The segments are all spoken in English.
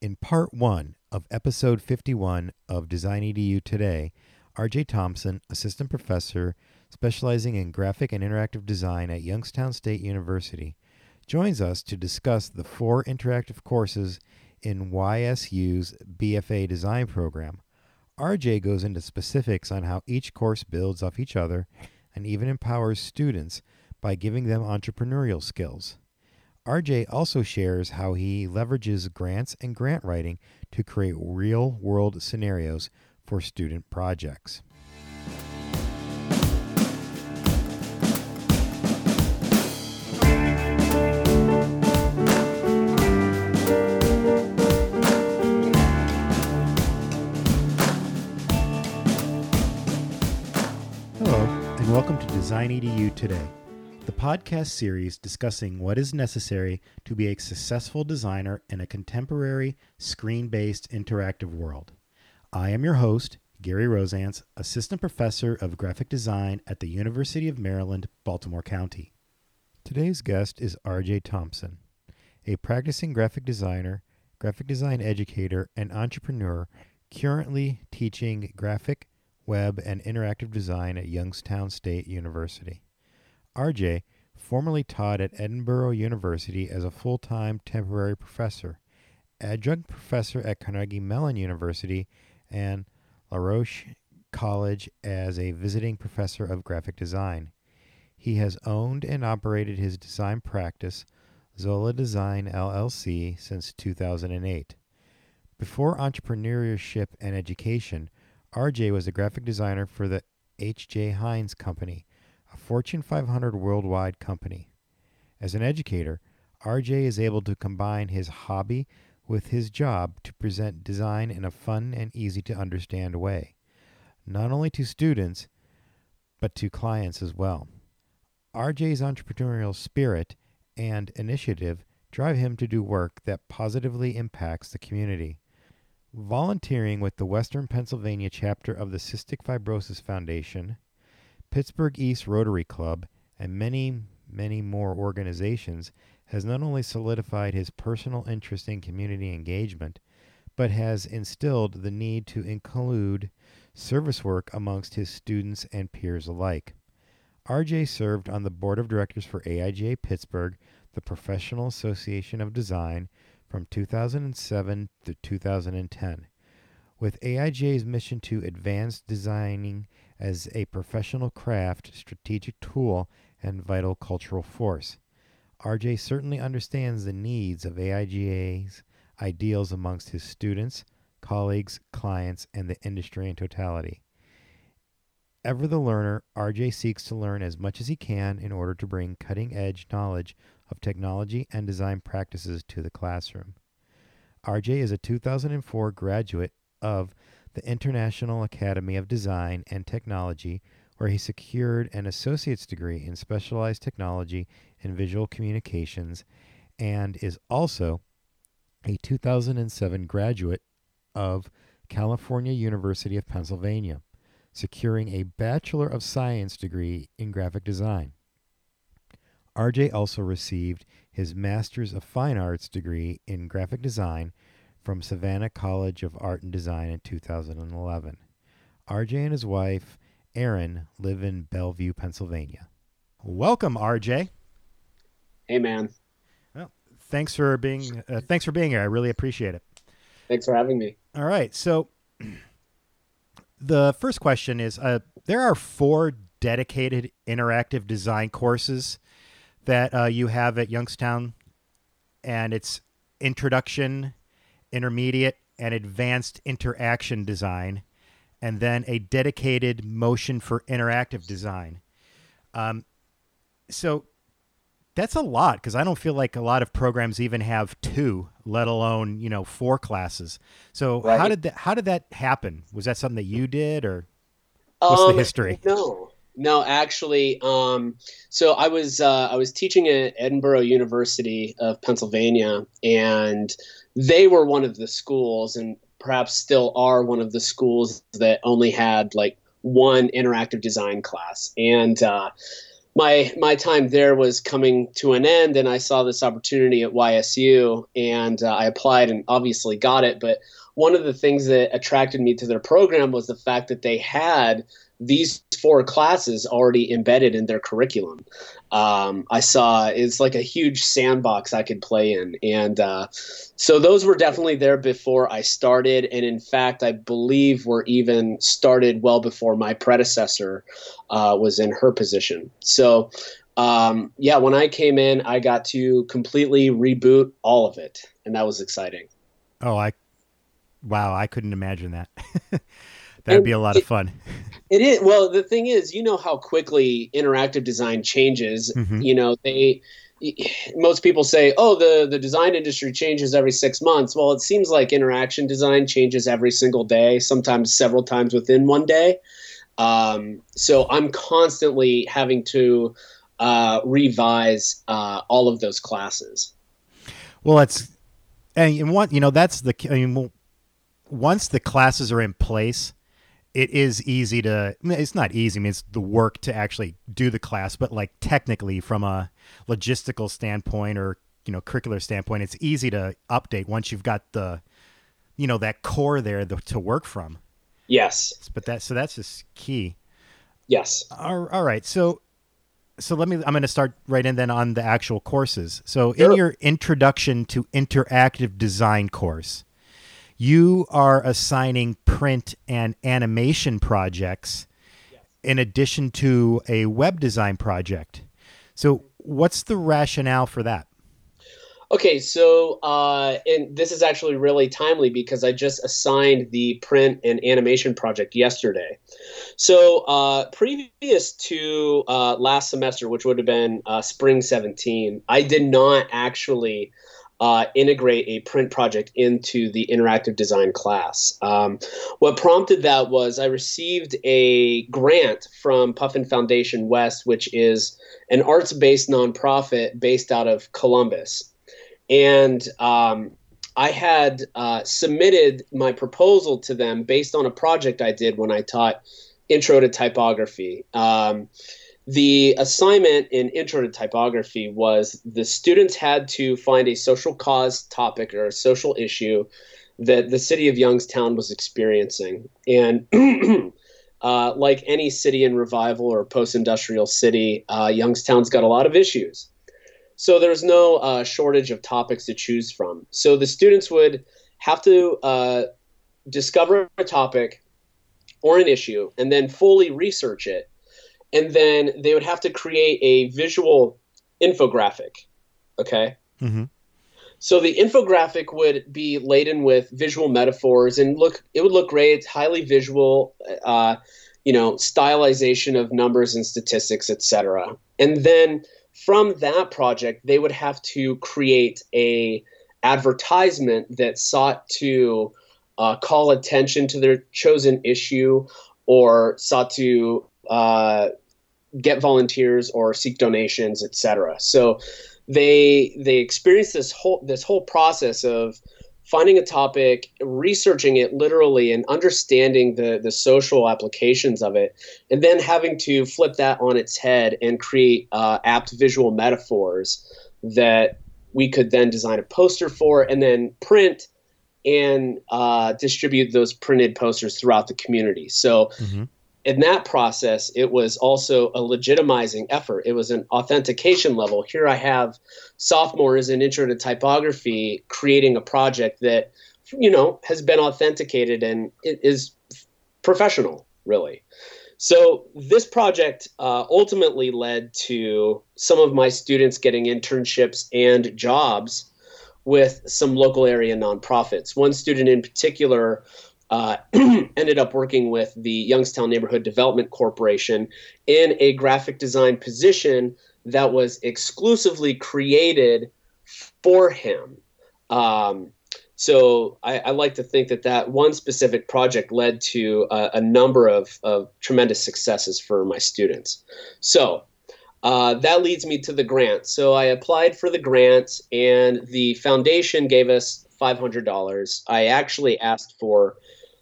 In part one of episode 51 of Design EDU Today, RJ Thompson, assistant professor specializing in graphic and interactive design at Youngstown State University, joins us to discuss the four interactive courses in YSU's BFA design program. RJ goes into specifics on how each course builds off each other and even empowers students by giving them entrepreneurial skills. RJ also shares how he leverages grants and grant writing to create real world scenarios for student projects. Hello, and welcome to Design EDU Today, the podcast series discussing what is necessary to be a successful designer in a contemporary, screen based interactive world. I am your host, Gary Rozanc, Assistant Professor of Graphic Design at the University of Maryland, Baltimore County. Today's guest is RJ Thompson, a practicing graphic designer, graphic design educator, and entrepreneur currently teaching graphic, web, and interactive design at Youngstown State University. RJ formerly taught at Edinboro University as a full time temporary professor, adjunct professor at Carnegie Mellon University, and La Roche College as a visiting professor of graphic design. He has owned and operated his design practice, Zola Design LLC, since 2008. Before entrepreneurship and education, RJ was a graphic designer for the H.J. Heinz Company, a Fortune 500 worldwide company. As an educator, RJ is able to combine his hobby with his job to present design in a fun and easy to understand way, not only to students, but to clients as well. RJ's entrepreneurial spirit and initiative drive him to do work that positively impacts the community. Volunteering with the Western Pennsylvania chapter of the Cystic Fibrosis Foundation, Pittsburgh East Rotary Club, and many, many more organizations has not only solidified his personal interest in community engagement, but has instilled the need to include service work amongst his students and peers alike. RJ served on the board of directors for AIGA Pittsburgh, the Professional Association of Design, from 2007 to 2010. With AIGA's mission to advance designing as a professional craft, strategic tool, and vital cultural force. RJ certainly understands the needs of AIGA's ideals amongst his students, colleagues, clients, and the industry in totality. Ever the learner, RJ seeks to learn as much as he can in order to bring cutting edge knowledge of technology and design practices to the classroom. RJ is a 2004 graduate of the International Academy of Design and Technology, where he secured an associate's degree in specialized technology and visual communications, and is also a 2007 graduate of California University of Pennsylvania, securing a Bachelor of Science degree in graphic design. RJ also received his Master's of Fine Arts degree in graphic design from Savannah College of Art and Design in 2011. RJ and his wife, Erin, live in Bellevue, Pennsylvania. Welcome, RJ. Hey, man. Well, thanks for being uh, thanks for being here. I really appreciate it. Thanks for having me. All right, so the first question is: uh, There are four dedicated interactive design courses that uh, you have at Youngstown, and it's introduction, intermediate, and advanced interaction design, and then a dedicated motion for interactive design. Um, so that's a lot because I don't feel like a lot of programs even have two, let alone you know four classes. So Right. how did that how did that happen? Was that something that you did, or What's the Um, history? No, no, actually. Um, so I was uh, I was teaching at Edinboro University of Pennsylvania, and they were one of the schools, and perhaps still are one of the schools that only had like one interactive design class. And uh, my my time there was coming to an end, and I saw this opportunity at YSU, and uh, I applied and obviously got it. But one of the things that attracted me to their program was the fact that they had these four classes already embedded in their curriculum. Um, I saw it's like a huge sandbox I could play in, and uh, so those were definitely there before I started. And in fact, I believe were even started well before my predecessor uh, was in her position. So. Um, yeah, when I came in, I got to completely reboot all of it, and that was exciting. Oh, I wow, I couldn't imagine that. That'd be a lot it, of fun. It is. Well, the thing is, you know how quickly interactive design changes. Mm-hmm. You know, they most people say, "Oh, the the design industry changes every 6 months." Well, it seems like interaction design changes every single day, sometimes several times within one day. Um, so I'm constantly having to uh, revise uh, all of those classes. Well, that's and what you know that's the I mean, once the classes are in place, it is easy to it's not easy. I mean it's the work to actually do the class but like technically from a logistical standpoint or you know curricular standpoint it's easy to update once you've got the you know that core there the, to work from. Yes. But that so that's just key. Yes. All, all right. So so let me i'm going to start right in then on the actual courses. So in your introduction to interactive design course you are assigning print and animation projects yes. in addition to a web design project. So, what's the rationale for that? Okay, so uh, and this is actually really timely because I just assigned the print and animation project yesterday. So uh, previous to uh, last semester, which would have been uh, spring 17, I did not actually uh, integrate a print project into the interactive design class. Um, what prompted that was I received a grant from Puffin Foundation West, which is an arts based nonprofit based out of Columbus. And um, I had uh, submitted my proposal to them based on a project I did when I taught intro to typography. Um, the assignment in intro to typography was the students had to find a social cause topic or a social issue that the city of youngstown was experiencing. And uh, like any city in revival or post-industrial city uh, youngstown's got a lot of issues. So there's no uh, shortage of topics to choose from. So the students would have to uh, discover a topic or an issue and then fully research it and then they would have to create a visual infographic. Okay. Mm-hmm. So the infographic would be laden with visual metaphors and look. It would look great. It's highly visual. Uh, you know, stylization of numbers and statistics, etc. And then from that project, they would have to create a advertisement that sought to uh, call attention to their chosen issue or sought to uh, get volunteers or seek donations, etc. So they they experience this whole this whole process of finding a topic, researching it literally, and understanding the the social applications of it, and then having to flip that on its head and create uh, apt visual metaphors that we could then design a poster for, and then print and uh, distribute those printed posters throughout the community. So mm-hmm in that process, it was also a legitimizing effort. It was an authentication level. Here I have sophomores in intro to typography creating a project that, you know, has been authenticated and is professional, really. So this project uh, ultimately led to some of my students getting internships and jobs with some local area nonprofits. One student in particular uh, ended up working with the Youngstown Neighborhood Development Corporation in a graphic design position that was exclusively created for him. Um, so I, I, like to think that that one specific project led to a, number of, of, tremendous successes for my students. So uh, that leads me to the grant. So I applied for the grant, and the foundation gave us $500. I actually asked for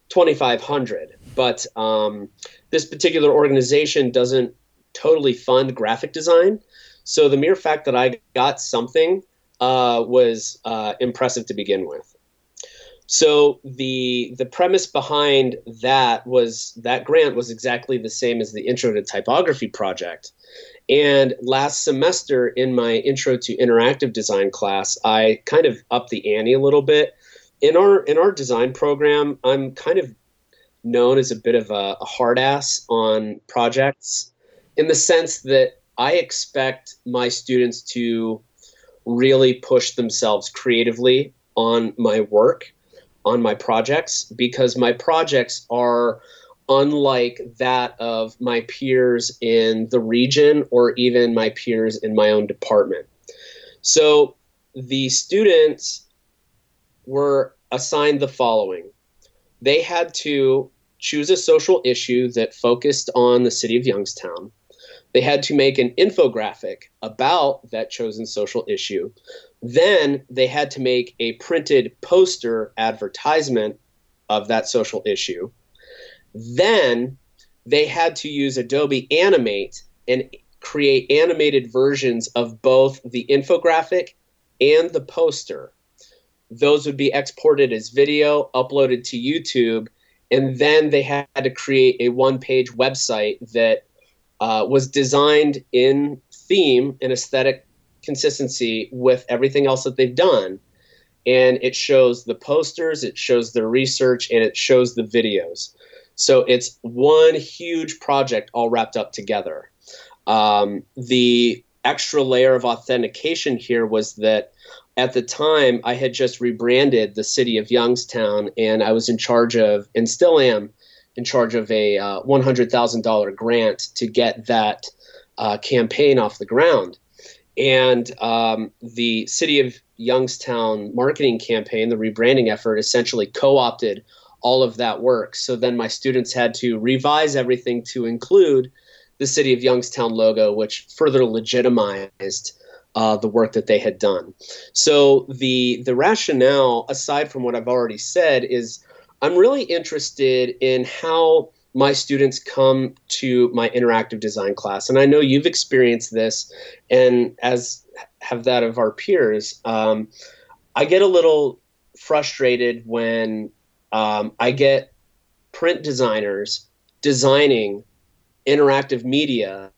2500 but um, this particular organization doesn't totally fund graphic design. So the mere fact that I got something uh, was uh, impressive to begin with. So the the premise behind that was that grant was exactly the same as the intro to typography project. And last semester in my intro to interactive design class, I kind of upped the ante a little bit. In our in our design program, I'm kind of known as a bit of a, a hard ass on projects in the sense that I expect my students to really push themselves creatively on my work on my projects because my projects are unlike that of my peers in the region or even my peers in my own department. So the students were assigned the following they had to choose a social issue that focused on the city of Youngstown. They had to make an infographic about that chosen social issue. Then they had to make a printed poster advertisement of that social issue. Then they had to use Adobe Animate and create animated versions of both the infographic and the poster. Those would be exported as video, uploaded to YouTube, and then they had to create a one page website that uh, was designed in theme and aesthetic consistency with everything else that they've done. And it shows the posters, it shows the research, and it shows the videos. So it's one huge project all wrapped up together. Um, the extra layer of authentication here was that at the time I had just rebranded the city of Youngstown and I was in charge of, and still am, in charge of a uh, $100,000 grant to get that uh, campaign off the ground. And um, the city of Youngstown marketing campaign, the rebranding effort, essentially co opted all of that work. So then my students had to revise everything to include the city of Youngstown logo, which further legitimized uh, the work that they had done. So the the rationale, aside from what I've already said, is I'm really interested in how my students come to my interactive design class. And I know you've experienced this, and as have that of our peers. Um, I get a little frustrated when um, I get print designers designing interactive media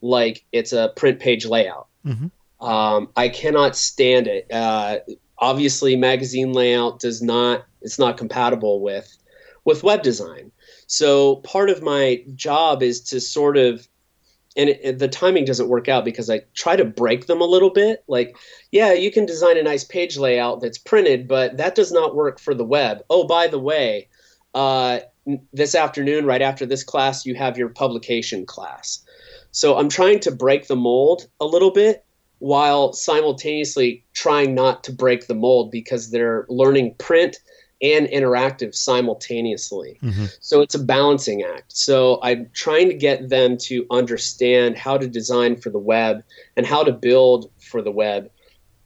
like it's a print page layout. Mm-hmm. Um, I cannot stand it. Uh, obviously, magazine layout does not. It's not compatible with with web design. So part of my job is to sort of and it, the timing doesn't work out because I try to break them a little bit. Like, yeah, you can design a nice page layout that's printed, but that does not work for the web. Oh, by the way, uh, this afternoon, right after this class, you have your publication class. So I'm trying to break the mold a little bit while simultaneously trying not to break the mold because they're learning print and interactive simultaneously. Mm-hmm. So it's a balancing act. So I'm trying to get them to understand how to design for the web and how to build for the web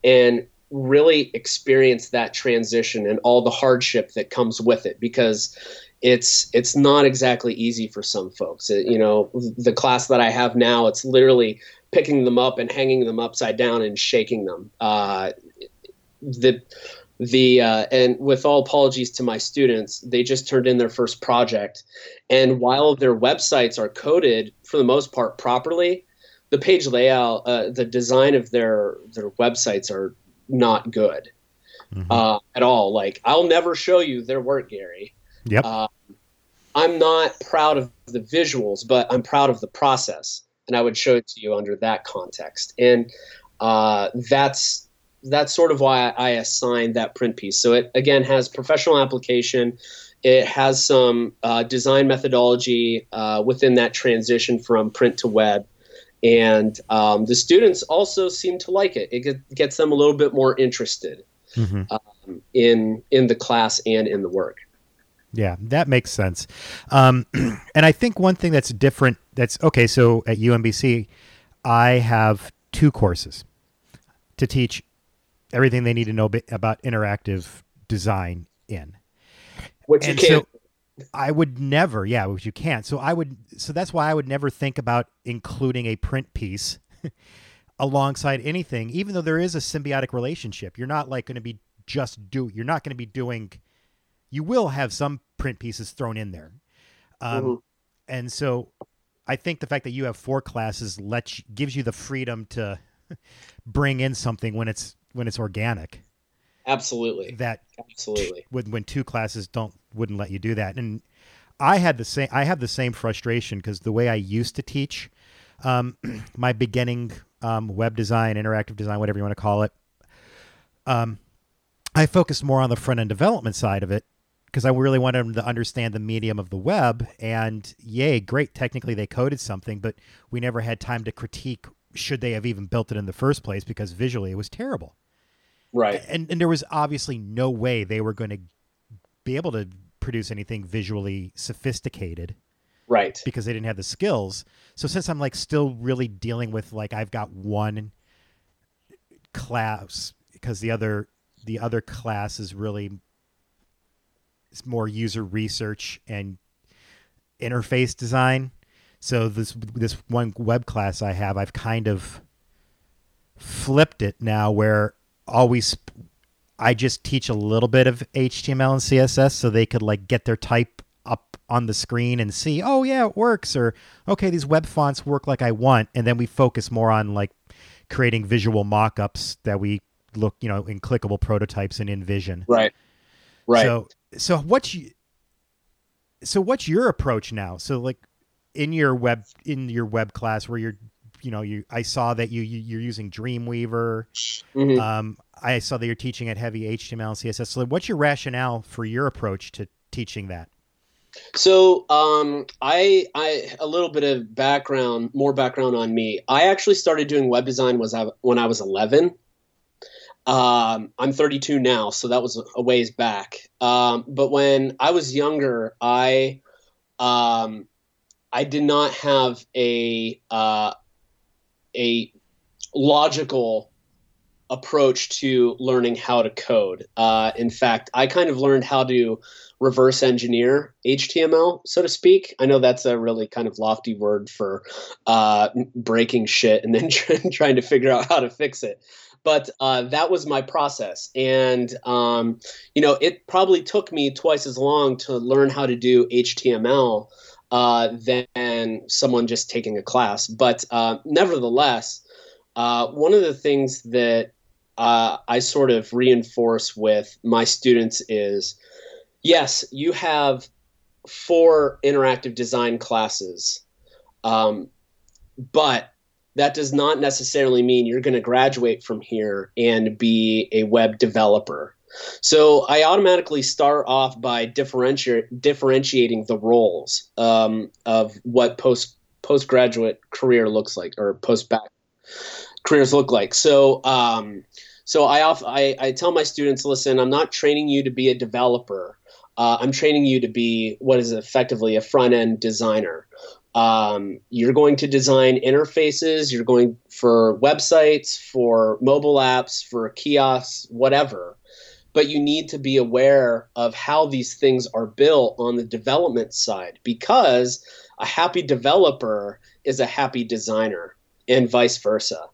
and really experience that transition and all the hardship that comes with it because it's it's not exactly easy for some folks. It, you know, the class that I have now, it's literally picking them up and hanging them upside down and shaking them. Uh, the the uh, and with all apologies to my students they just turned in their first project and while their websites are coded for the most part properly the page layout uh, the design of their their websites are not good mm-hmm. uh, at all like i'll never show you their work gary yep. Uh, i'm not proud of the visuals but i'm proud of the process and i would show it to you under that context and uh, that's that's sort of why I assigned that print piece. So it again has professional application. It has some uh, design methodology uh, within that transition from print to web, and um, the students also seem to like it. It gets them a little bit more interested mm-hmm. um, in in the class and in the work. Yeah, that makes sense. Um, and I think one thing that's different. That's okay. So at UMBC, I have two courses to teach everything they need to know about interactive design in. Which you can't. So, I would never, yeah, which you can't. So I would, so that's why I would never think about including a print piece alongside anything, even though there is a symbiotic relationship. You're not like going to be just do. You're not going to be doing. You will have some print pieces thrown in there, um, mm-hmm. and so I think the fact that you have four classes lets gives you the freedom to bring in something when it's when it's organic. Absolutely. That absolutely when when two classes don't wouldn't let you do that, and I had the same I have the same frustration because the way I used to teach, um, my beginning um, web design, interactive design, whatever you want to call it, um, I focused more on the front end development side of it because I really wanted them to understand the medium of the web. And yay, great, technically they coded something, but we never had time to critique should they have even built it in the first place because visually it was terrible. Right. And and there was obviously no way they were going to be able to produce anything visually sophisticated. Right. Because they didn't have the skills. So since I'm like still really dealing with like I've got one class because the other the other class is really more user research and interface design. So this this one web class I have, I've kind of flipped it now where always I just teach a little bit of HTML and CSS so they could like get their type up on the screen and see, oh yeah, it works, or okay, these web fonts work like I want, and then we focus more on like creating visual mock-ups that we look, you know, in clickable prototypes and in InVision. Right. Right. So so what's you so what's your approach now? So like in your web in your web class where you're you know you I saw that you, you are using Dreamweaver. Mm-hmm. Um, I saw that you're teaching at heavy HTML and CSS. So what's your rationale for your approach to teaching that? So um, I I a little bit of background, more background on me. I actually started doing web design was I, when I was 11. Um, I'm 32 now, so that was a ways back. Um, but when I was younger, I um, I did not have a uh, a logical approach to learning how to code. Uh, in fact, I kind of learned how to reverse engineer HTML, so to speak. I know that's a really kind of lofty word for uh, breaking shit and then trying to figure out how to fix it. But uh, that was my process. And, um, you know, it probably took me twice as long to learn how to do HTML uh, than someone just taking a class. But uh, nevertheless, uh, one of the things that uh, I sort of reinforce with my students is yes, you have four interactive design classes, um, but that does not necessarily mean you're going to graduate from here and be a web developer. So I automatically start off by differenti- differentiating the roles um, of what post postgraduate career looks like or post back careers look like. So um, so I, off, I I tell my students, listen, I'm not training you to be a developer. Uh, I'm training you to be what is effectively a front end designer. Um, you're going to design interfaces. You're going for websites, for mobile apps, for kiosks, whatever but you need to be aware of how these things are built on the development side because a happy developer is a happy designer and vice versa.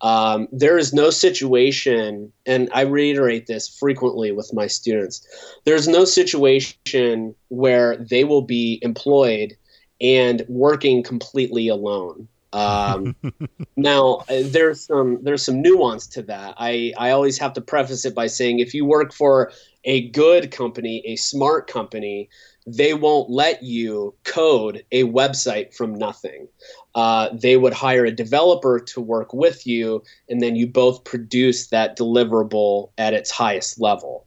Um, there is no situation, and I reiterate this frequently with my students there's no situation where they will be employed and working completely alone. Um, now uh, there's some there's some nuance to that. I I always have to preface it by saying if you work for a good company, a smart company, they won't let you code a website from nothing. Uh, they would hire a developer to work with you, and then you both produce that deliverable at its highest level.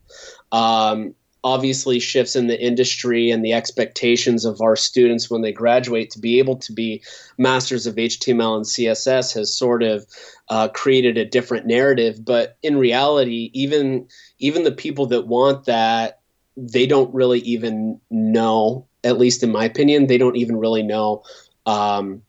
Um, obviously shifts in the industry and the expectations of our students when they graduate to be able to be masters of HTML and CSS has sort of uh, created a different narrative. But in reality, even even the people that want that, they don't really even know. At least in my opinion, they don't even really know. Um,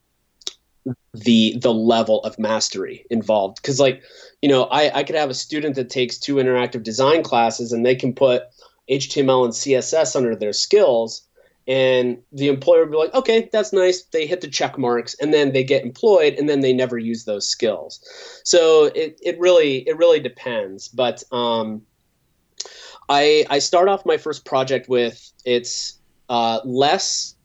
the the level of mastery involved because like you know I, I could have a student that takes two interactive design classes and they can put HTML and CSS under their skills, and the employer would be like, okay, that's nice. They hit the check marks, and then they get employed, and then they never use those skills. So it, it really it really depends. But um, I I start off my first project with it's uh, less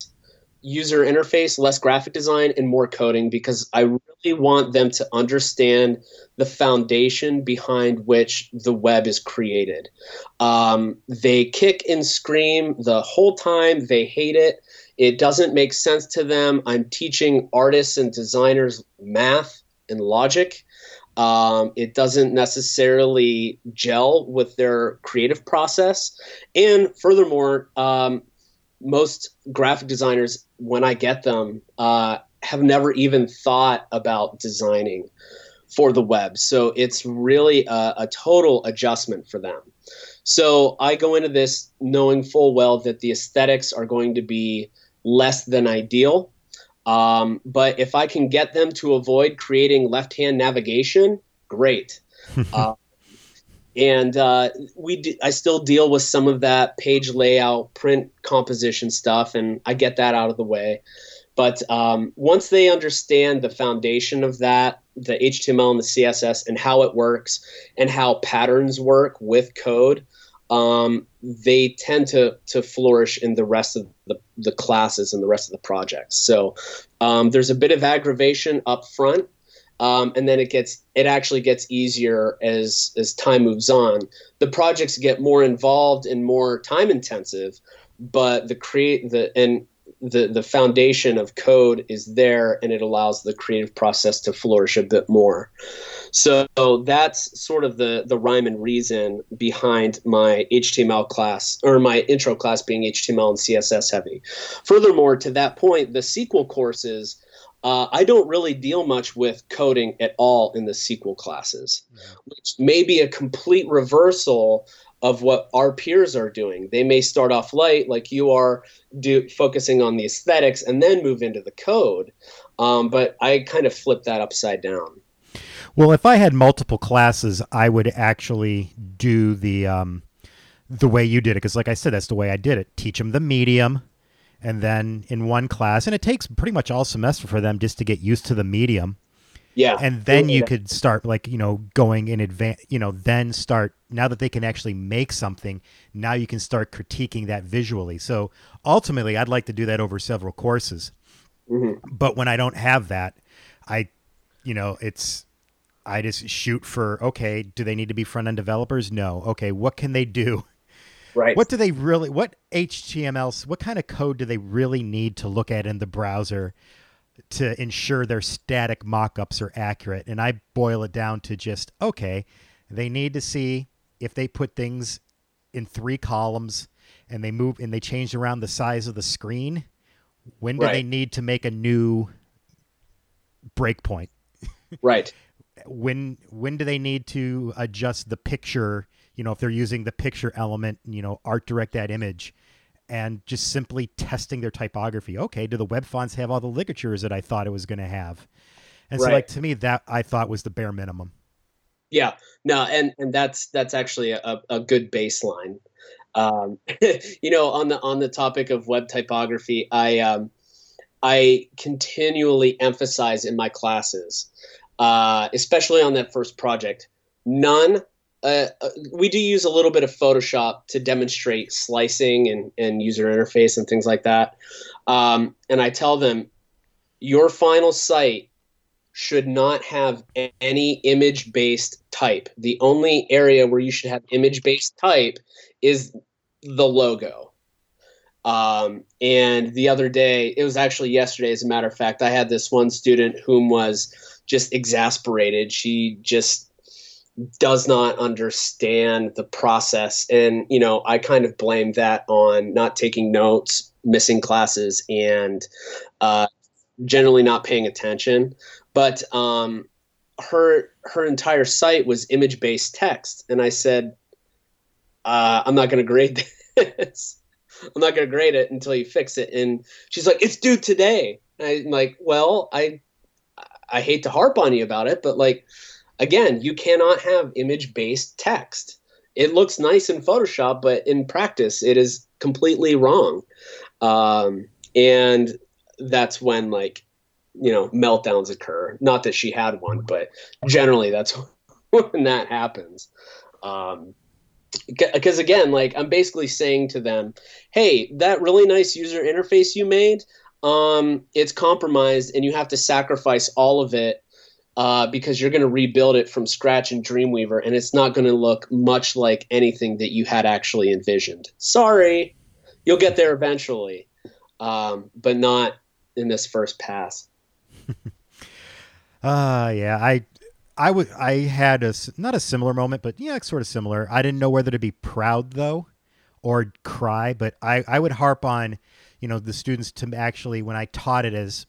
user interface, less graphic design, and more coding because I really want them to understand the foundation behind which the web is created. Um, they kick and scream the whole time, they hate it. It doesn't make sense to them. I'm teaching artists and designers math and logic. Um, it doesn't necessarily gel with their creative process. And furthermore, um, most graphic designers, when I get them, uh, have never even thought about designing for the web. So it's really a, a, total adjustment for them. So I go into this knowing full well that the aesthetics are going to be less than ideal. Um, but if I can get them to avoid creating left hand navigation, great. uh, and uh, we d- I still deal with some of that page layout, print composition stuff, and I get that out of the way. But um, once they understand the foundation of that, the HTML and the CSS, and how it works, and how patterns work with code, um, they tend to to flourish in the rest of the, the classes and the rest of the projects. So um, there's a bit of aggravation up front um, and then it gets it actually gets easier as as time moves on. The projects get more involved and more time intensive, but the create the and the the foundation of code is there and it allows the creative process to flourish a bit more. So that's sort of the the rhyme and reason behind my HTML class or my intro class being HTML and CSS heavy. Furthermore, to that point, the sequel courses uh, I don't really deal much with coding at all in the sequel classes, which may be a complete reversal of what our peers are doing. They may start off light, like you are, do, focusing on the aesthetics, and then move into the code. Um, but I kind of flip that upside down. Well, if I had multiple classes, I would actually do the um, the way you did it, because, like I said, that's the way I did it. Teach them the medium, and then in one class, and it takes pretty much all semester for them just to get used to the medium. Yeah. And then you could start like, you know, going in advance, you know, then start now that they can actually make something, now you can start critiquing that visually. So ultimately, I'd like to do that over several courses. Mm-hmm. But when I don't have that, I, you know, it's, I just shoot for, okay, do they need to be front end developers? No. Okay, what can they do Right. What do they really? What HTML? What kind of code do they really need to look at in the browser to ensure their static mockups are accurate? And I boil it down to just okay, they need to see if they put things in three columns and they move and they change around the size of the screen. When do right. they need to make a new breakpoint? Right. when when do they need to adjust the picture you know, if they're using the picture element, you know, art direct that image and just simply testing their typography. Okay, do the web fonts have all the ligatures that I thought it was going to have? And right. so like to me that I thought was the bare minimum. Yeah. No, and and that's that's actually a, a good baseline. Um, you know, on the on the topic of web typography, I um, I continually emphasize in my classes, uh, especially on that first project, none uh, uh, we do use a little bit of Photoshop to demonstrate slicing and, and user interface and things like that. Um, and I tell them, your final site should not have any image based type. The only area where you should have image based type is the logo. Um, and the other day, it was actually yesterday, as a matter of fact, I had this one student whom was just exasperated. She just does not understand the process. And you know i kind of blame that on not taking notes missing classes and uh, generally not paying attention. But um, her her entire site was image based text. And i said uh, i'm not going to grade this. I'm not going to grade it until you fix it. And she's like it's due today. And i'm like well i i hate to harp on you about it but like again, you cannot have image based text. It looks nice in Photoshop, but in practice, it is completely wrong. um, and that's when like you know meltdowns occur. Not that she had one, but generally that's when that happens. Um, because again, like I'm basically saying to them, "Hey, that really nice user interface you made, um, it's compromised, and you have to sacrifice all of it uh, because you're going to rebuild it from scratch in Dreamweaver, and it's not going to look much like anything that you had actually envisioned. Sorry, you'll get there eventually, um, but not in this first pass." uh yeah, I I would I had a not a similar moment, but yeah, sort of similar. I didn't know whether to be proud though or cry, but I I would harp on, you know, the students to actually when I taught it as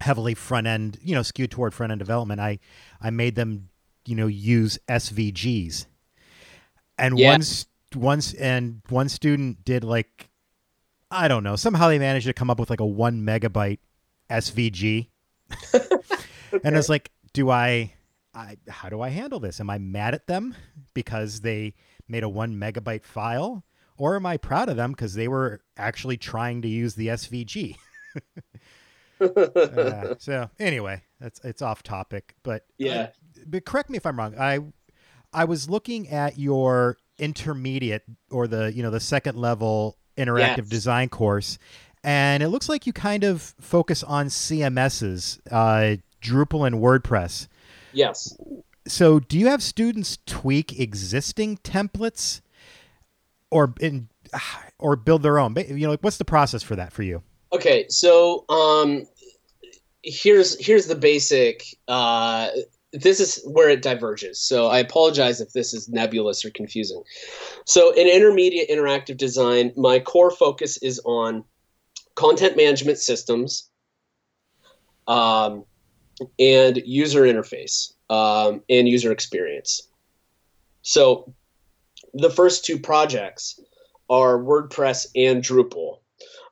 heavily front end, you know, skewed toward front end development, I I made them, you know, use SVGs. And yeah. once once and one student did like I don't know, somehow they managed to come up with like a 1 megabyte SVG. okay. And was like, do I I, how do I handle this? Am I mad at them because they made a one megabyte file? Or am I proud of them because they were actually trying to use the SVG? uh, so anyway, that's it's off topic, but yeah. Uh, but correct me if I'm wrong. I I was looking at your intermediate or the you know the second level interactive yes. design course, and it looks like you kind of focus on CMSs, uh, Drupal and WordPress. Yes. So, do you have students tweak existing templates, or in, or build their own? You know, what's the process for that for you? Okay, so um, here's here's the basic. Uh, this is where it diverges. So I apologize if this is nebulous or confusing. So in intermediate interactive design, my core focus is on content management systems, um, and user interface um, and user experience. So the first two projects are WordPress and Drupal.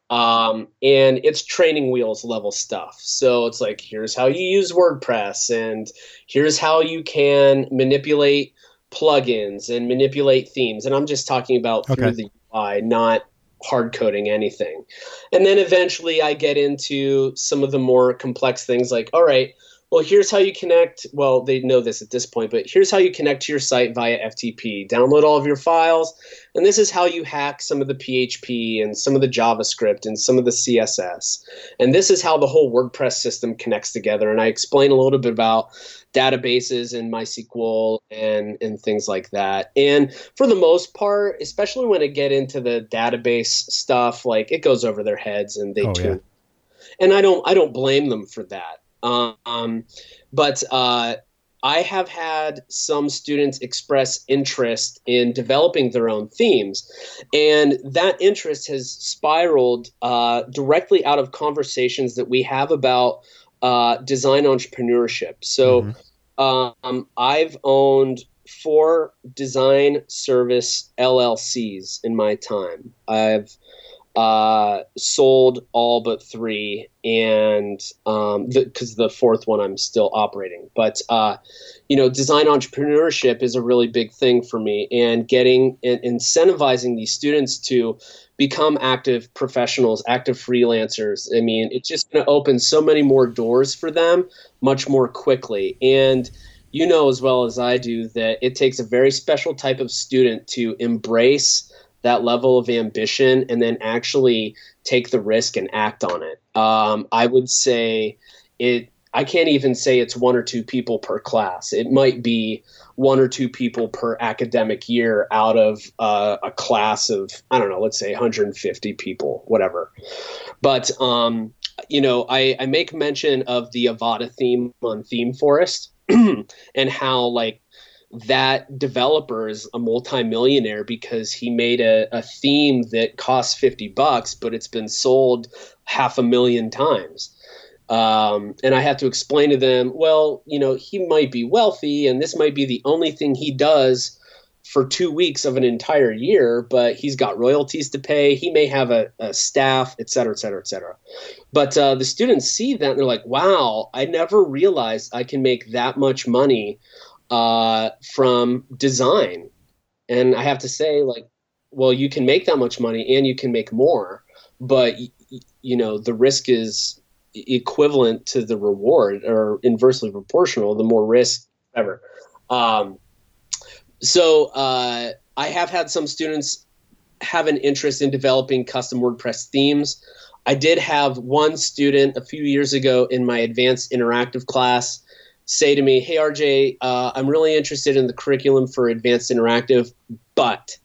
Um, and it's training wheels level stuff. So it's like, here's how you use WordPress, and here's how you can manipulate plugins and manipulate themes. And I'm just talking about okay. through the UI, not hard coding anything. And then eventually I get into some of the more complex things like, all right, well, here's how you connect. Well, they know this at this point, but here's how you connect to your site via FTP. Download all of your files, and this is how you hack some of the PHP and some of the JavaScript and some of the CSS. And this is how the whole WordPress system connects together. And I explain a little bit about databases and MySQL and and things like that. And for the most part, especially when it get into the database stuff, like it goes over their heads and they oh, tune. Yeah. And I don't I don't blame them for that um, but uh, I have had some students express interest in developing their own themes, and that interest has spiraled uh, directly out of conversations that we have about uh, design entrepreneurship. So, mm-hmm. um, I've owned four design service LLCs in my time. I've uh, sold all but three, and because um, the, the, fourth one I'm still operating. But uh, you know, design entrepreneurship is a really big thing for me, and getting and incentivizing these students to become active professionals, active freelancers. I mean, it's just going to open so many more doors for them much more quickly, and you know as well as I do that it takes a very special type of student to embrace that level of ambition and then actually take the risk and act on it. Um, I would say it. I can't even say it's one or two people per class. It might be one or two people per academic year out of uh, a class of I don't know, let's say 150 people, whatever. But um, you know, I, I make mention of the Avada theme on Theme Forest and how like that developer is a multimillionaire because he made a, a theme that costs 50 bucks, but it's been sold half a million times. Um, and I have to explain to them, well, you know, he might be wealthy and this might be the only thing he does for two weeks of an entire year, but he's got royalties to pay. He may have a, a staff, et cetera, et cetera, et cetera. But uh, the students see that and they're like, wow, I never realized I can make that much money uh, from design. And I have to say, like, well, you can make that much money and you can make more, but you know the risk is equivalent to the reward or inversely proportional. The more risk, ever. Um, so uh, I have had some students have an interest in developing custom WordPress themes. I did have one student a few years ago in my advanced interactive class say to me, Hey, RJ, uh, I'm really interested in the curriculum for advanced interactive, but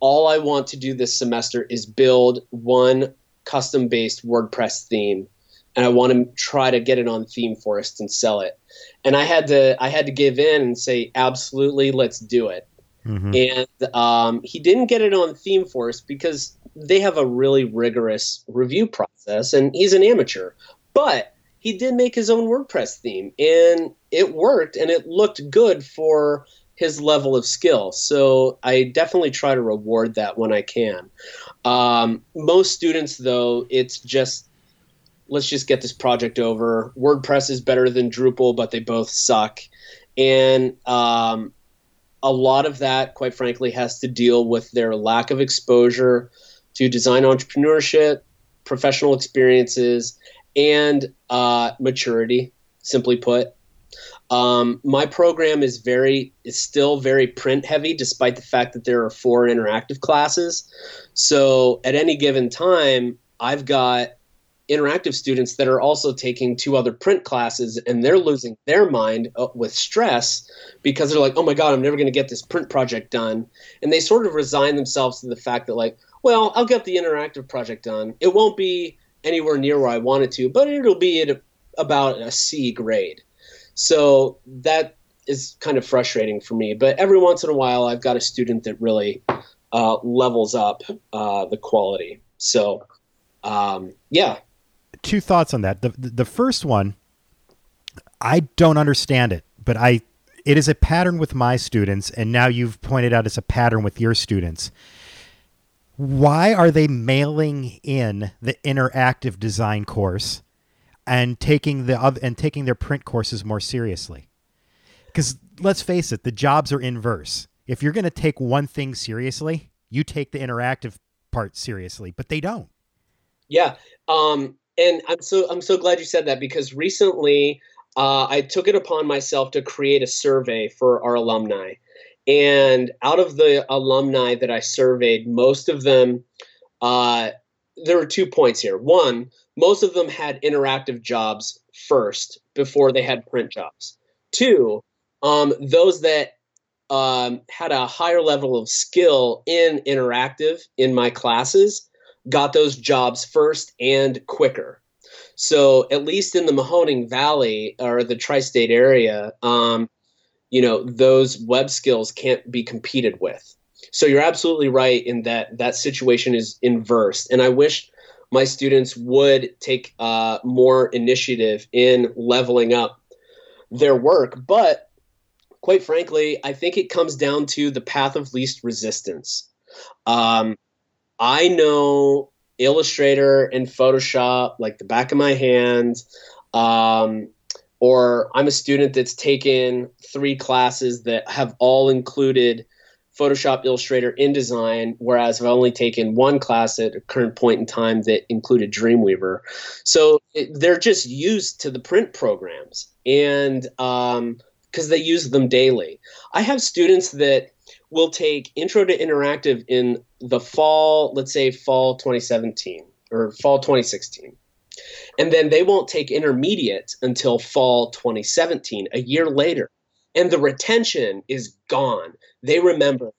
all I want to do this semester is build one custom based WordPress theme. And I want to try to get it on ThemeForest and sell it. And I had to I had to give in and say, absolutely, let's do it. Mm-hmm. And um, he didn't get it on ThemeForest because they have a really rigorous review process, and he's an amateur. But he did make his own WordPress theme, and it worked, and it looked good for his level of skill. So I definitely try to reward that when I can. Um, most students, though, it's just let's just get this project over. WordPress is better than Drupal, but they both suck. And um, a lot of that, quite frankly, has to deal with their lack of exposure to design entrepreneurship, professional experiences, and uh, maturity. Simply put, um, my program is very is still very print heavy, despite the fact that there are four interactive classes. So at any given time, I've got interactive students that are also taking two other print classes and they're losing their mind uh, with stress because they're like oh my god i'm never going to get this print project done. And they sort of resign themselves to the fact that like well i'll get the interactive project done. It won't be anywhere near where i want it to but it'll be at a, about a c grade so that is kind of frustrating for me but every once in a while i've got a student that really uh, levels up uh, the quality so um, yeah two thoughts on that. The, the first one, I don't understand it, but I it is a pattern with my students, and now you've pointed out it's a pattern with your students. Why are they mailing in the interactive design course and taking the other and taking their print courses more seriously? Because let's face it, the jobs are inverse. If you're going to take one thing seriously, you take the interactive part seriously, but they don't. Yeah, um, and I'm so I'm so glad you said that because recently uh, I took it upon myself to create a survey for our alumni, and out of the alumni that I surveyed, most of them, uh, there were two points here. One, most of them had interactive jobs first before they had print jobs. Two, um, those that um, had a higher level of skill in interactive in my classes got those jobs first and quicker. So at least in the Mahoning Valley or the tri-state area, um, you know, those web skills can't be competed with. So you're absolutely right in that that situation is inverse. And I wish my students would take uh, more initiative in leveling up their work. But quite frankly, I think it comes down to the path of least resistance. Um, I know Illustrator and Photoshop like the back of my hand. Um, or I'm a student that's taken three classes that have all included Photoshop, Illustrator, InDesign, whereas I've only taken one class at a current point in time that included Dreamweaver. So it, they're just used to the print programs and because um, they use them daily. I have students that will take Intro to Interactive in the fall, let's say fall 2017 or fall 2016. And then they won't take intermediate until fall 2017, a year later. And the retention is gone. They remember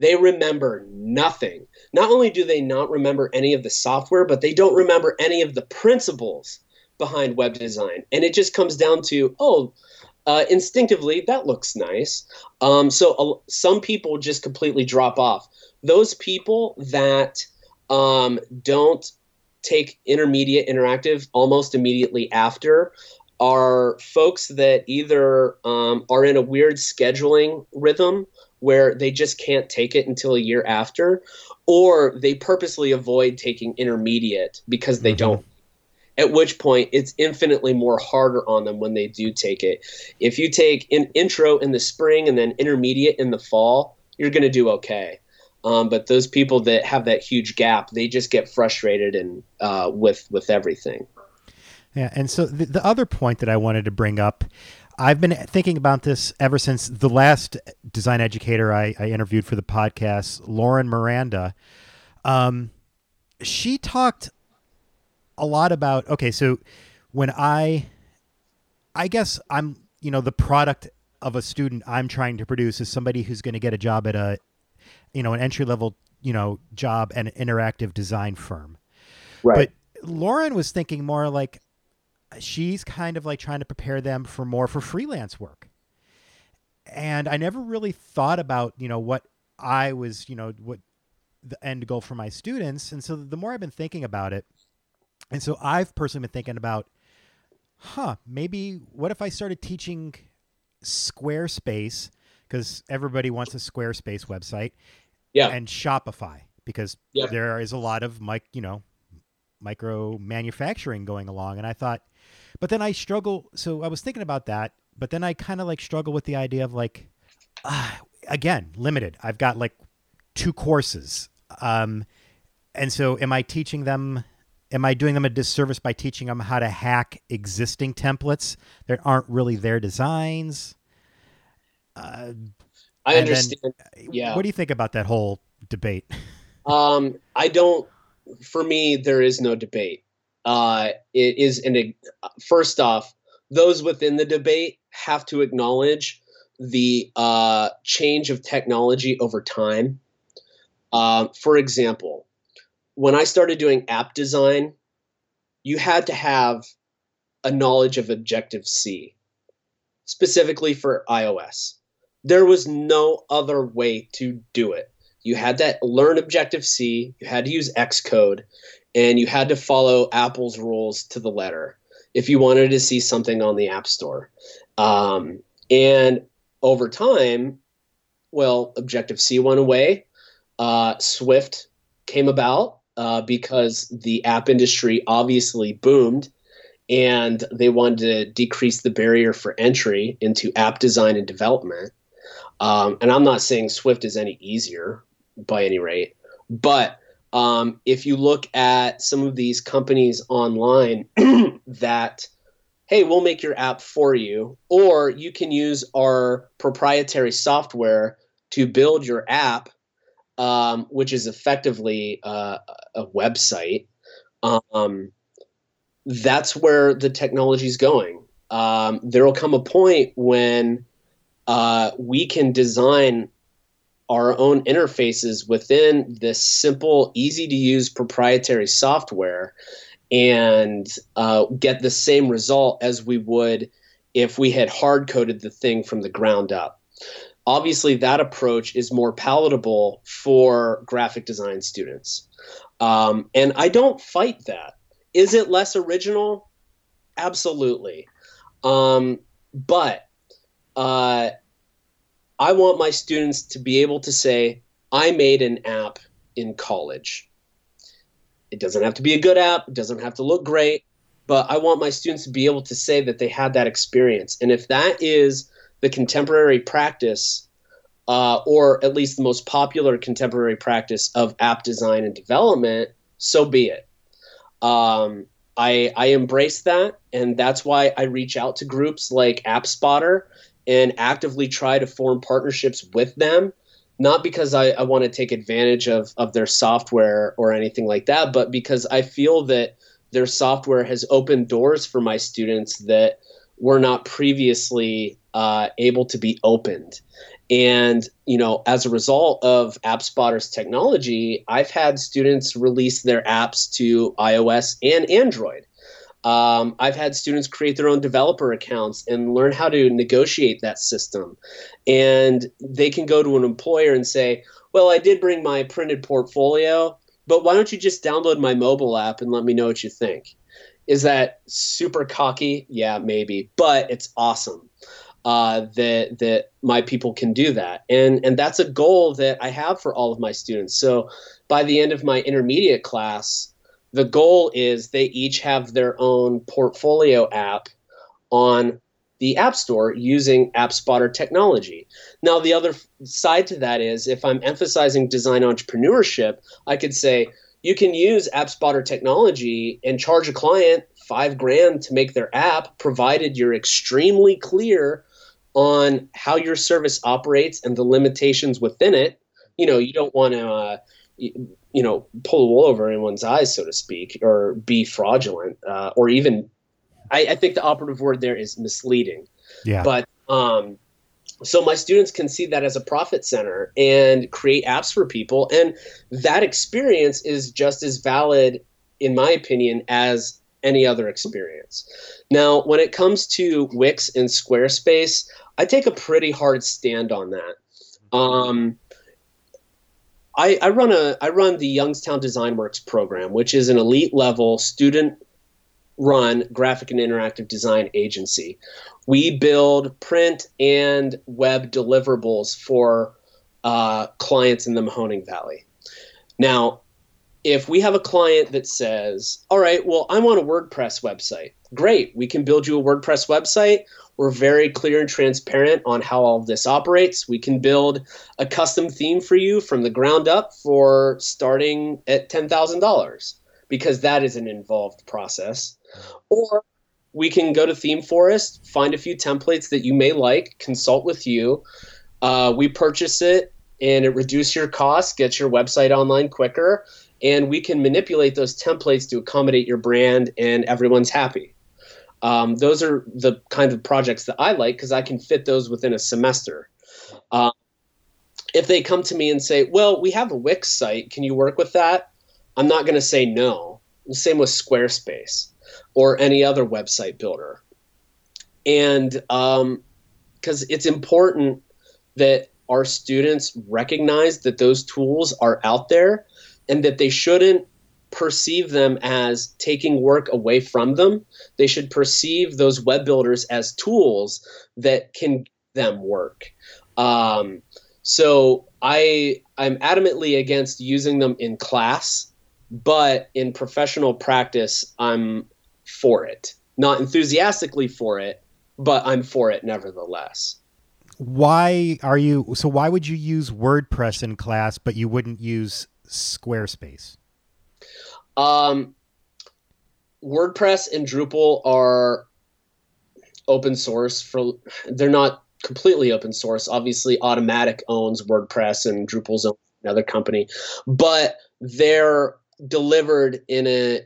they remember nothing. Not only do they not remember any of the software, but they don't remember any of the principles behind web design. And it just comes down to, oh, uh, instinctively, that looks nice. Um, so uh, some people just completely drop off. Those people that um, don't take intermediate interactive almost immediately after are folks that either um, are in a weird scheduling rhythm where they just can't take it until a year after, or they purposely avoid taking intermediate because they mm-hmm. don't at which point it's infinitely more harder on them when they do take it. If you take an intro in the spring and then intermediate in the fall, you're going to do okay. Um, but those people that have that huge gap, they just get frustrated and uh, with with everything. Yeah, and so the, the other point that I wanted to bring up, I've been thinking about this ever since the last design educator I, I interviewed for the podcast, Lauren Miranda. Um, she talked a lot about okay, so when I, I guess I'm you know the product of a student I'm trying to produce is somebody who's going to get a job at a, you know, an entry level you know job at an interactive design firm. Right. But Lauren was thinking more like she's kind of like trying to prepare them for more for freelance work. And I never really thought about, you know, what I was, you know, what the end goal for my students. And so the more I've been thinking about it, and so I've personally been thinking about, huh, maybe what if I started teaching Squarespace because everybody wants a Squarespace website, yeah, and Shopify because yeah. there is a lot of mic, you know, micro manufacturing going along. And I thought, but then I struggle. So I was thinking about that, but then I kind of like struggle with the idea of like, uh, again, limited. I've got like two courses. Um, and so am I teaching them? Am I doing them a disservice by teaching them how to hack existing templates that aren't really their designs? Uh, I understand. Then, yeah. What do you think about that whole debate? Um, I don't. For me, there is no debate uh, it is an first off, those within the debate have to acknowledge the uh, change of technology over time. Uh, for example, when I started doing app design, you had to have a knowledge of Objective C, specifically for iOS. There was no other way to do it. You had to learn Objective C, you had to use Xcode, and you had to follow Apple's rules to the letter if you wanted to see something on the App Store. Um, and over time, well, Objective C went away. Uh, Swift came about uh, because the app industry obviously boomed and they wanted to decrease the barrier for entry into app design and development. Um, and I'm not saying Swift is any easier by any rate, but um, if you look at some of these companies online that, hey, we'll make your app for you, or you can use our proprietary software to build your app, um, which is effectively uh, a website. Um, that's where the technology is going. Um, there will come a point when uh, we can design our own interfaces within this simple, easy to use proprietary software and uh, get the same result as we would if we had hard coded the thing from the ground up. Obviously, that approach is more palatable for graphic design students. Um, and I don't fight that. Is it less original? Absolutely. Um, but uh, I want my students to be able to say, I made an app in college. It doesn't have to be a good app, it doesn't have to look great, but I want my students to be able to say that they had that experience. And if that is the contemporary practice, uh, or at least the most popular contemporary practice of app design and development, so be it. Um, I, I embrace that, and that's why I reach out to groups like AppSpotter and actively try to form partnerships with them not because I, I want to take advantage of, of their software or anything like that, but because I feel that their software has opened doors for my students that were not previously uh, able to be opened. And, you know, as a result of AppSpotter's technology, I've had students release their apps to iOS and Android. Um, I've had students create their own developer accounts and learn how to negotiate that system. And they can go to an employer and say, Well, I did bring my printed portfolio, but why don't you just download my mobile app and let me know what you think? Is that super cocky? Yeah, maybe, but it's awesome uh, that that my people can do that, and and that's a goal that I have for all of my students. So by the end of my intermediate class, the goal is they each have their own portfolio app on the App Store using AppSpotter technology. Now, the other side to that is if I'm emphasizing design entrepreneurship, I could say you can use AppSpotter technology and charge a client five grand to make their app, provided you're extremely clear on how your service operates and the limitations within it. You know, you don't want to. Uh, you know, pull the wool over anyone's eyes, so to speak, or be fraudulent, uh, or even I, I, think the operative word there is misleading. Yeah. But um, so my students can see that as a profit center and create apps for people, and that experience is just as valid, in my opinion, as any other experience. Now, when it comes to Wix and Squarespace, I take a pretty hard stand on that. Um, I, I, run a I run the Youngstown Design Works program, which is an elite level student run graphic and interactive design agency. We build print and web deliverables for uh, clients in the Mahoning Valley. Now, if we have a client that says, All right, well, I want a WordPress website, great, we can build you a WordPress website. We're very clear and transparent on how all this operates. We can build a custom theme for you from the ground up for starting at $10,000 because that is an involved process. Or we can go to ThemeForest, find a few templates that you may like, consult with you. Uh, we purchase it and it reduces your costs, gets your website online quicker, and we can manipulate those templates to accommodate your brand and everyone's happy. Um, those are the kind of projects that I like because I can fit those within a semester. Uh, if they come to me and say, "Well, we have a Wix site, can you work with that?" I'm not going to say no. Same with Squarespace or any other website builder. And because um, it's important that our students recognize that those tools are out there and that they shouldn't perceive them as taking work away from them. They should perceive those web builders as tools that can them work. Um, so I I'm adamantly against using them in class, but in professional practice, I'm for it. Not enthusiastically for it, but I'm for it nevertheless. Why are you so why would you use WordPress in class but you wouldn't use Squarespace? Um WordPress and Drupal are open source for they're not completely open source. Obviously Automattic owns WordPress and Drupal's another company, but they're delivered in a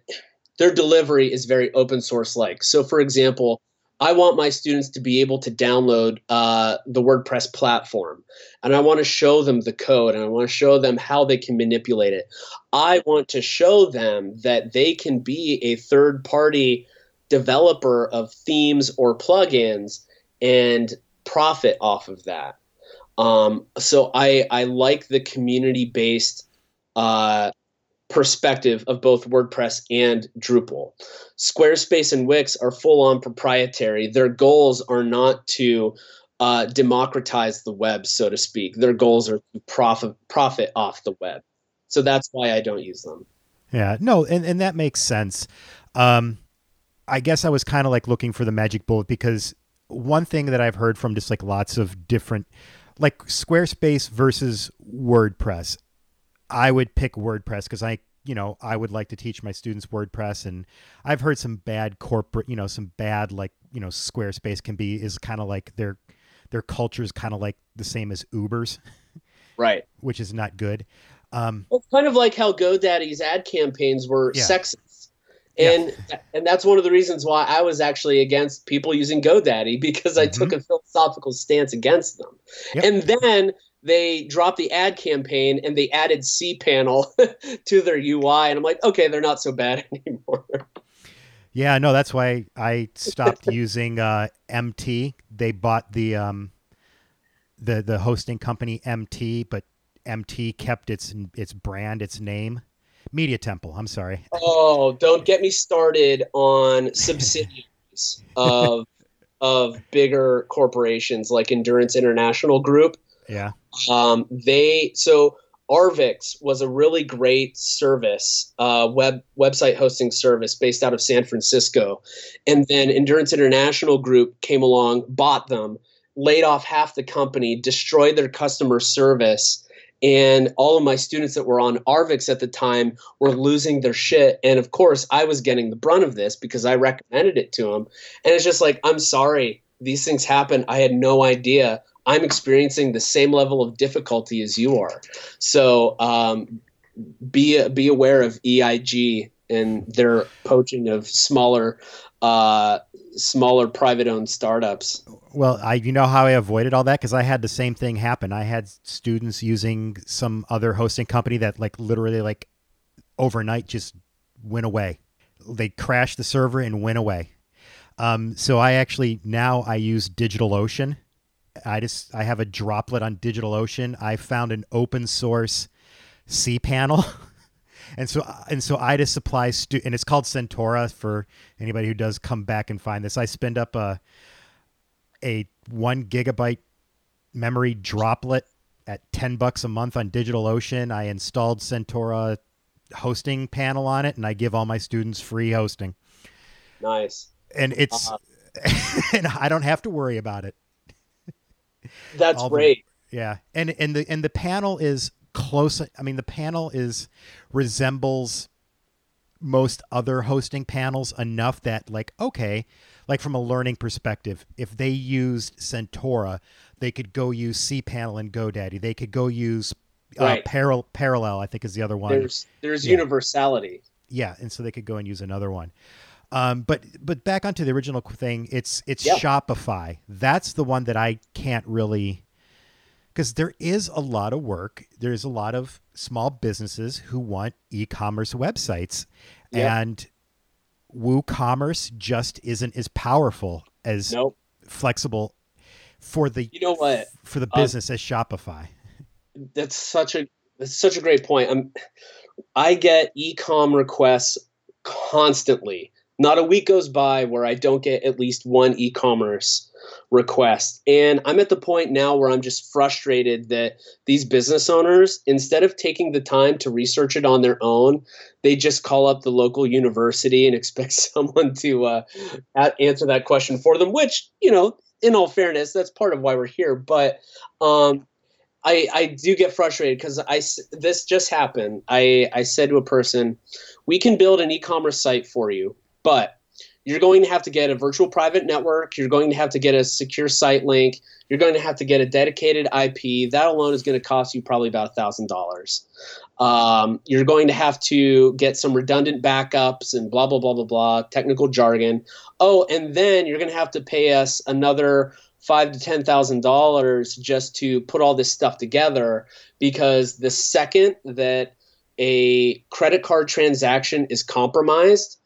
their delivery is very open source like. So, for example, I want my students to be able to download uh, the WordPress platform and I want to show them the code and I want to show them how they can manipulate it. I want to show them that they can be a third party developer of themes or plugins and profit off of that. Um, so I, I like the community based uh, perspective of both WordPress and Drupal. Squarespace and Wix are full on proprietary. Their goals are not to uh, democratize the web, so to speak. Their goals are to profit profit off the web. So that's why I don't use them. Yeah, no, and, and that makes sense. Um, I guess I was kind of like looking for the magic bullet because one thing that I've heard from just like lots of different, like Squarespace versus WordPress. I would pick WordPress because I, you know, I would like to teach my students WordPress, and I've heard some bad corporate, you know, some bad like, you know, Squarespace can be is kind of like their their culture is kind of like the same as Uber's, right? Which is not good. Um, well, kind of like how GoDaddy's ad campaigns were yeah. sexist, and yeah. and that's one of the reasons why I was actually against people using GoDaddy because I mm-hmm. took a philosophical stance against them, yep. and then they dropped the ad campaign and they added cPanel to their UI, and I'm like, okay, they're not so bad anymore. Yeah, no, that's why I stopped using uh, MT. They bought the um, the the hosting company MT, but MT kept its its brand, its name. Media Temple. I'm sorry. Oh, don't get me started on subsidiaries of of bigger corporations like Endurance International Group yeah. Um, they so Arvixe was a really great service, uh, web website hosting service based out of San Francisco, and then Endurance International Group came along, bought them, laid off half the company, destroyed their customer service, and all of my students that were on Arvixe at the time were losing their shit. And of course, I was getting the brunt of this because I recommended it to them. And it's just like, I'm sorry, these things happen. I had no idea. I'm experiencing the same level of difficulty as you are. So um, be be aware of EIG and their poaching of smaller uh, smaller private owned startups. Well, I you know how I avoided all that because I had the same thing happen. I had students using some other hosting company that like literally like overnight just went away. They crashed the server and went away. Um, so I actually now I use DigitalOcean. I just I have a droplet on DigitalOcean. I found an open source cPanel. and so and so I just supply stu- and it's called Sentora for anybody who does come back and find this. I spend up a a one gigabyte memory droplet at 10 bucks a month on DigitalOcean. I installed Sentora hosting panel on it and I give all my students free hosting. Nice. And it's uh, and I don't have to worry about it. That's great. The, yeah. And and the and the panel is close I mean the panel is resembles most other hosting panels enough that like okay, like from a learning perspective, if they used Sentora, they could go use cPanel and GoDaddy. They could go use uh, right. Paral- Parallel, I think is the other one. There's there's yeah. universality. Yeah, and so they could go and use another one. Um, but but back onto the original thing, it's it's yep. Shopify. That's the one that I can't really because there is a lot of work. There's a lot of small businesses who want e-commerce websites, yep. and WooCommerce just isn't as powerful as nope. flexible for the you know what for the uh, business uh, as Shopify. That's such a that's such a great point. I'm I get e-com requests constantly. Not a week goes by where I don't get at least one e-commerce request. And I'm at the point now where I'm just frustrated that these business owners, instead of taking the time to research it on their own, they just call up the local university and expect someone to uh, answer that question for them, which, you know, in all fairness, that's part of why we're here. But um, I, I do get frustrated because I this just happened. I, I said to a person, we can build an e-commerce site for you, but you're going to have to get a virtual private network. You're going to have to get a secure site link. You're going to have to get a dedicated IP. That alone is going to cost you probably about thousand um, dollars. You're going to have to get some redundant backups and blah blah blah blah blah technical jargon. Oh, and then you're going to have to pay us another five to ten thousand dollars just to put all this stuff together because the second that a credit card transaction is compromised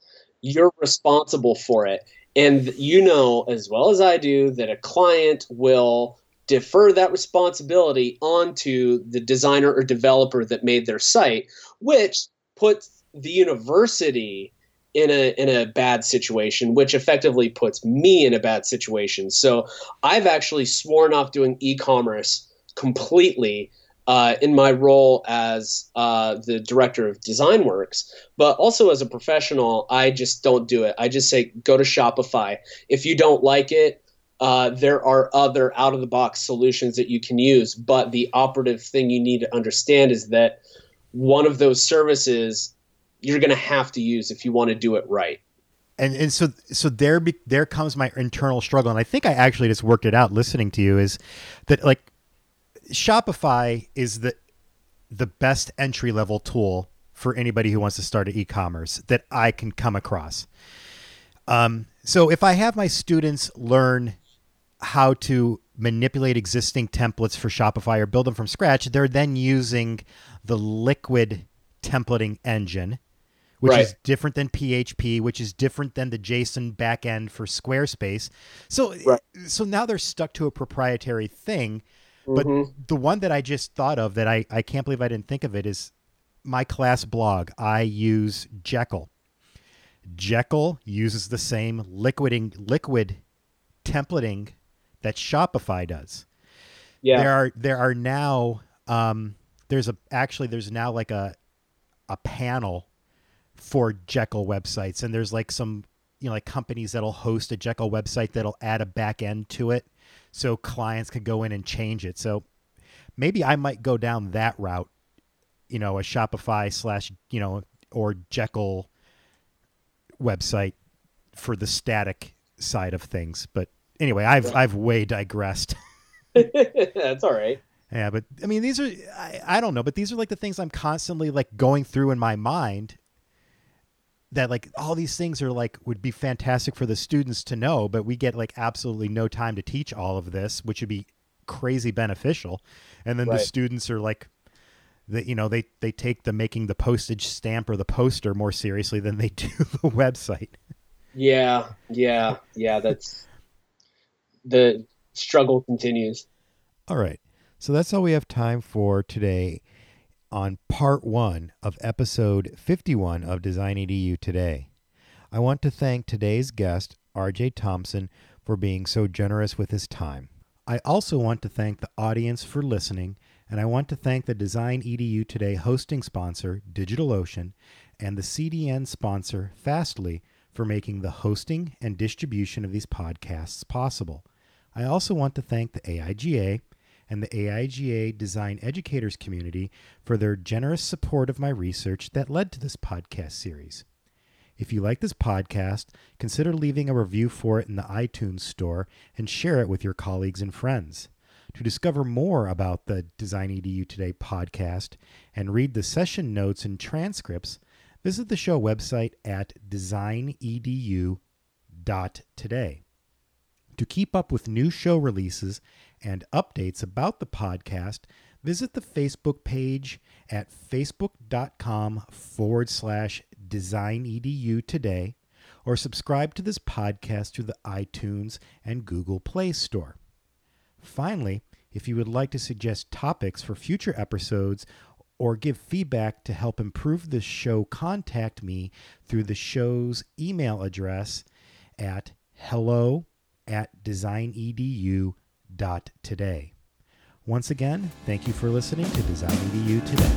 you're responsible for it. And you know as well as I do that a client will defer that responsibility onto the designer or developer that made their site, which puts the university in a in a bad situation, which effectively puts me in a bad situation. So I've actually sworn off doing e-commerce completely uh, in my role as uh, the director of design works but also as a professional i just don't do it. I just say go to shopify. If you don't like it uh, there are other out of the box solutions that you can use but the operative thing you need to understand is that one of those services you're going to have to use if you want to do it right. And and so so there be, there comes my internal struggle and i think i actually just worked it out listening to you is that like Shopify is the the best entry level tool for anybody who wants to start an e-commerce that I can come across. Um, so if I have my students learn how to manipulate existing templates for Shopify or build them from scratch, they're then using the Liquid templating engine, which right. is different than PHP, which is different than the JSON backend for Squarespace. So right. so now they're stuck to a proprietary thing but mm-hmm. the one that I just thought of that I, I can't believe I didn't think of it is my class blog. I use Jekyll. Jekyll uses the same liquiding liquid templating that Shopify does. Yeah. There are there are now um, there's a actually there's now like a a panel for Jekyll websites, and there's like some you know like companies that'll host a Jekyll website that'll add a back end to it, so clients can go in and change it. So maybe I might go down that route, you know, a Shopify slash you know or Jekyll website for the static side of things. But anyway, I've I've way digressed. That's all right. Yeah, but I mean, these are I, I don't know, but these are like the things I'm constantly like going through in my mind. That like all these things are like would be fantastic for the students to know, but we get like absolutely no time to teach all of this, which would be crazy beneficial. And then Right. the students are like, that you know they they take the making the postage stamp or the poster more seriously than they do the website. Yeah, yeah, yeah. That's the struggle continues. All right. So that's all we have time for today on part one of episode 51 of Design EDU Today. I want to thank today's guest, RJ Thompson, for being so generous with his time. I also want to thank the audience for listening, and I want to thank the Design EDU Today hosting sponsor, DigitalOcean, and the CDN sponsor, Fastly, for making the hosting and distribution of these podcasts possible. I also want to thank the AIGA and the AIGA Design Educators community for their generous support of my research that led to this podcast series. If you like this podcast, consider leaving a review for it in the iTunes store and share it with your colleagues and friends. To discover more about the Design EDU Today podcast and read the session notes and transcripts, visit the show website at designedu.today. To keep up with new show releases and updates about the podcast, visit the Facebook page at facebook.com forward slash designedu today or subscribe to this podcast through the iTunes and Google Play Store. Finally, if you would like to suggest topics for future episodes or give feedback to help improve the show, contact me through the show's email address at hello at designedu.today. Once again, thank you for listening to Design EDU today.